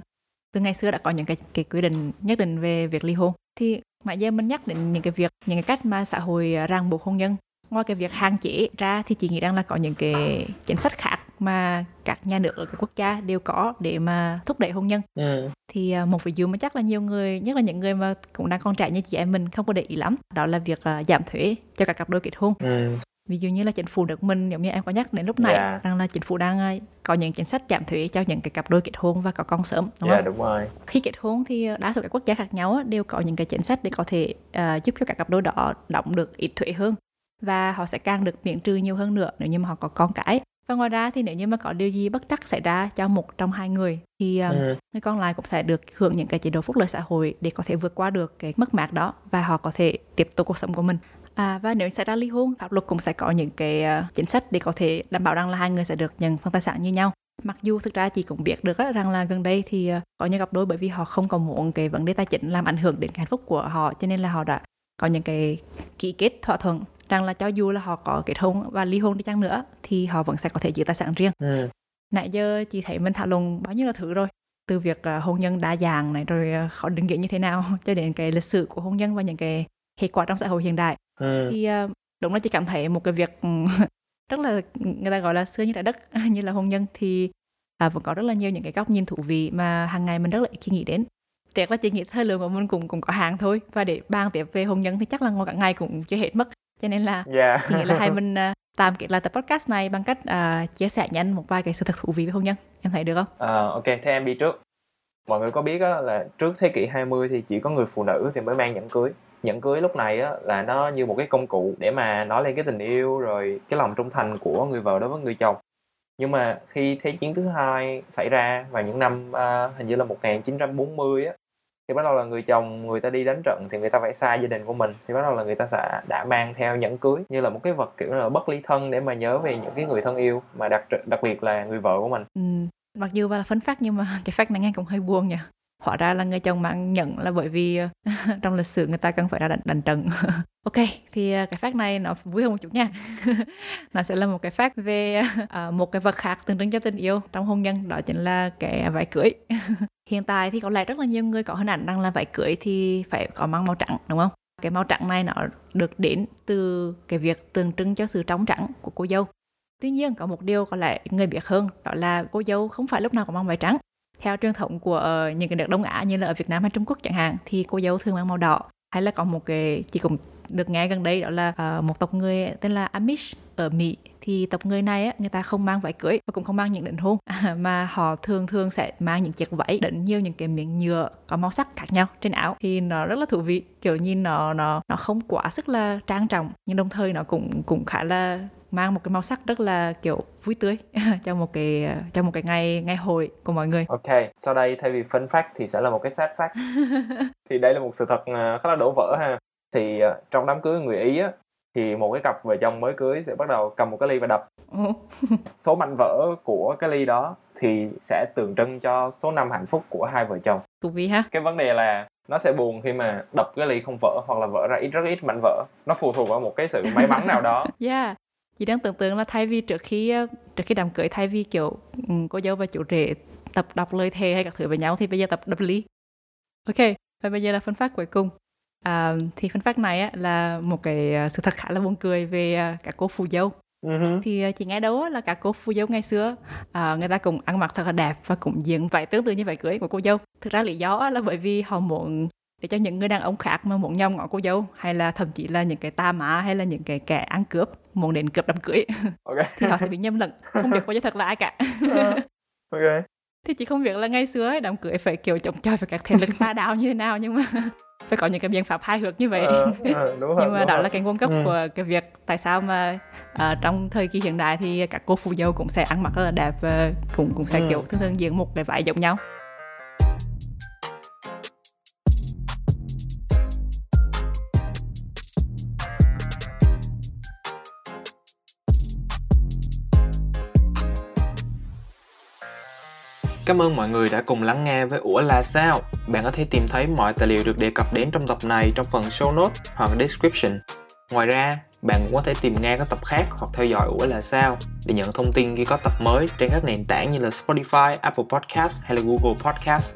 từ ngày xưa đã có những cái cái quy định nhất định về việc ly hôn. Thì nãy giờ mình nhắc đến những cái việc những cái cách mà xã hội ràng buộc hôn nhân. Ngoài cái việc hạn chế ra thì chị nghĩ rằng là có những cái chính sách khác mà các nhà nước ở các quốc gia đều có để mà thúc đẩy hôn nhân. Ừ. thì à, một ví dụ mà chắc là nhiều người nhất là những người mà cũng đang còn trẻ như chị em mình không có để ý lắm đó là việc uh, giảm thuế cho các cặp đôi kết hôn. Ừ. ví dụ như là chính phủ nước mình giống như em có nhắc đến lúc này yeah. Dạ. rằng là chính phủ đang uh, có những chính sách giảm thuế cho những cái cặp đôi kết hôn và có con sớm đúng yeah, dạ, không? đúng rồi. Khi kết hôn thì đa số các quốc gia khác nhau đều có những cái chính sách để có thể uh, giúp cho các cặp đôi đó đóng được ít thuế hơn và họ sẽ càng được miễn trừ nhiều hơn nữa nếu như mà họ có con cái và ngoài ra thì nếu như mà có điều gì bất trắc xảy ra cho một trong hai người thì um, ừ. người con lại cũng sẽ được hưởng những cái chế độ phúc lợi xã hội để có thể vượt qua được cái mất mát đó và họ có thể tiếp tục cuộc sống của mình À, và nếu xảy ra ly hôn, pháp luật cũng sẽ có những cái uh, chính sách để có thể đảm bảo rằng là hai người sẽ được nhận phần tài sản như nhau. Mặc dù thực ra chị cũng biết được á, rằng là gần đây thì uh, có những cặp đôi bởi vì họ không còn muốn cái vấn đề tài chính làm ảnh hưởng đến cái hạnh phúc của họ cho nên là họ đã có những cái ký kết thỏa thuận rằng là cho dù là họ có kết hôn và ly hôn đi chăng nữa thì họ vẫn sẽ có thể giữ tài sản riêng ừ. nãy giờ chị thấy mình thảo luận bao nhiêu là thứ rồi từ việc uh, hôn nhân đa dạng này rồi họ định nghĩa như thế nào <laughs> cho đến cái lịch sử của hôn nhân và những cái hệ quả trong xã hội hiện đại ừ. thì uh, đúng là chị cảm thấy một cái việc ừ, <laughs> rất là người ta gọi là xưa như trái đất <laughs> như là hôn nhân thì à, vẫn có rất là nhiều những cái góc nhìn thú vị mà hàng ngày mình rất là khi nghĩ đến tiếc là chị nghĩ thời lượng của mình cũng cũng có hàng thôi và để bàn tiếp về hôn nhân thì chắc là ngồi cả ngày cũng chưa hết mất cho nên là yeah. Dạ. chị nghĩ là hai <laughs> mình uh, tạm kết lại tập podcast này bằng cách uh, chia sẻ nhanh một vài cái sự thật thú vị về hôn nhân em thấy được không? À, ok, thế em đi trước mọi người có biết á, là trước thế kỷ 20 thì chỉ có người phụ nữ thì mới mang nhẫn cưới nhẫn cưới lúc này á, là nó như một cái công cụ để mà nói lên cái tình yêu rồi cái lòng trung thành của người vợ đối với người chồng. Nhưng mà khi thế chiến thứ hai xảy ra vào những năm uh, hình như là 1940 á thì bắt đầu là người chồng người ta đi đánh trận thì người ta phải xa gia đình của mình. Thì bắt đầu là người ta sẽ đã mang theo nhẫn cưới như là một cái vật kiểu là bất ly thân để mà nhớ về những cái người thân yêu mà đặc đặc biệt là người vợ của mình. Ừ. mặc dù là phấn phát nhưng mà <laughs> cái phát này nghe cũng hơi buồn nhỉ hóa ra là người chồng mang nhận là bởi vì ờ, <laughs> trong lịch sử người ta cần phải ra đánh, đánh trận. <laughs> Ok thì ờ, cái phát này nó vui hơn một chút nha. <laughs> Nó sẽ là một cái phát về uh, một cái vật khác tượng trưng cho tình yêu trong hôn nhân đó chính là cái váy cưới. Hiện tại thì có lẽ rất là nhiều người có hình ảnh rằng là váy cưới thì phải có mang màu trắng đúng không? Cái màu trắng này nó được đến từ cái việc tượng trưng cho sự trống trắng của cô dâu. Tuy nhiên có một điều có lẽ người biết hơn đó là cô dâu không phải lúc nào cũng mang váy trắng theo truyền thống của ờ, những cái nước Đông Á như là ở Việt Nam hay Trung Quốc chẳng hạn thì cô dâu thường mang màu đỏ. Hay là có một cái chỉ cũng được nghe gần đây đó là uh, một tộc người tên là Amish ở Mỹ. Thì tộc người này á người ta không mang váy cưới và cũng không mang những đỉnh hôn à, <laughs> mà họ thường thường sẽ mang những chiếc váy đỉnh nhiều những cái miếng nhựa có màu sắc khác nhau trên áo. Thì nó rất là thú vị kiểu nhìn nó nó nó không quá sức là trang trọng nhưng đồng thời nó cũng cũng khá là mang một cái màu sắc rất là kiểu vui tươi <laughs> cho một cái cho một cái ngày ngày hội của mọi người. Ok, sau đây thay vì phân fact thì sẽ là một cái sad fact. <laughs> thì đây là một sự thật à, khá là đổ vỡ ha. Thì à, trong đám cưới người Ý á thì một cái cặp vợ chồng mới cưới sẽ bắt đầu cầm một cái ly và đập. <laughs> số mảnh vỡ của cái ly đó thì sẽ tượng trưng cho số năm hạnh phúc của hai vợ chồng. Thú vị ha. Cái vấn đề là nó sẽ buồn khi mà đập cái ly không vỡ hoặc là vỡ ra ít rất ít mảnh vỡ nó phụ thuộc vào một cái sự may mắn nào đó yeah chị đang tưởng tượng là thay vì trước khi ờ, trước khi đám cưới thay vì kiểu ừ, cô dâu và chủ rể tập đọc lời thề hay các thứ với nhau thì bây giờ tập đập ly. Ok và bây giờ là phân phát cuối cùng. À, thì phân phát này á, là một cái ờ, sự thật khá là buồn cười về ờ, cả cô phù dâu. Uh-huh. thì chị nghe đâu là cả cô phù dâu ngày xưa à, người ta cũng ăn mặc thật là đẹp và cũng diện vậy tương tự như vậy cưới của cô dâu. Thực ra lý do là bởi vì họ muốn để cho những người đàn ông khác mà muốn nhom ngõ cô dâu hay là thậm chí là những cái ta má hay là những cái kẻ ăn cướp muốn đến cướp đám cưới okay. thì họ sẽ bị nhầm lẫn không biết cô dâu thật là ai cả uh, ok thì chị không biết là ngày xưa ấy, đám cưới phải kiểu chống chọi phải các thế lực xa đạo như thế nào nhưng mà <laughs> phải có những cái biện pháp hai hướng như vậy ờ, ờ, đúng rồi, <laughs> nhưng mà đó rồi. là cái nguồn gốc ừ. của cái việc tại sao mà uh, trong thời kỳ hiện đại thì các cô phù dâu cũng sẽ ăn mặc rất là đẹp và cũng cũng sẽ ừ. kiểu thường thường diện một cái vải giống nhau Cảm ơn mọi người đã cùng lắng nghe với Ủa là sao. Bạn có thể tìm thấy mọi tài liệu được đề cập đến trong tập này trong phần show notes hoặc description. Ngoài ra, bạn cũng có thể tìm nghe các tập khác hoặc theo dõi Ủa là sao để nhận thông tin khi có tập mới trên các nền tảng như là Spotify, Apple Podcast hay là Google Podcast.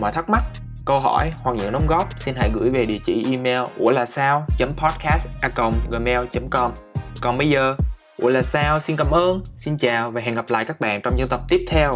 Mọi thắc mắc, câu hỏi hoặc những đóng góp xin hãy gửi về địa chỉ email ủa là sao podcast gmail com còn bây giờ ủa là sao xin cảm ơn xin chào và hẹn gặp lại các bạn trong những tập tiếp theo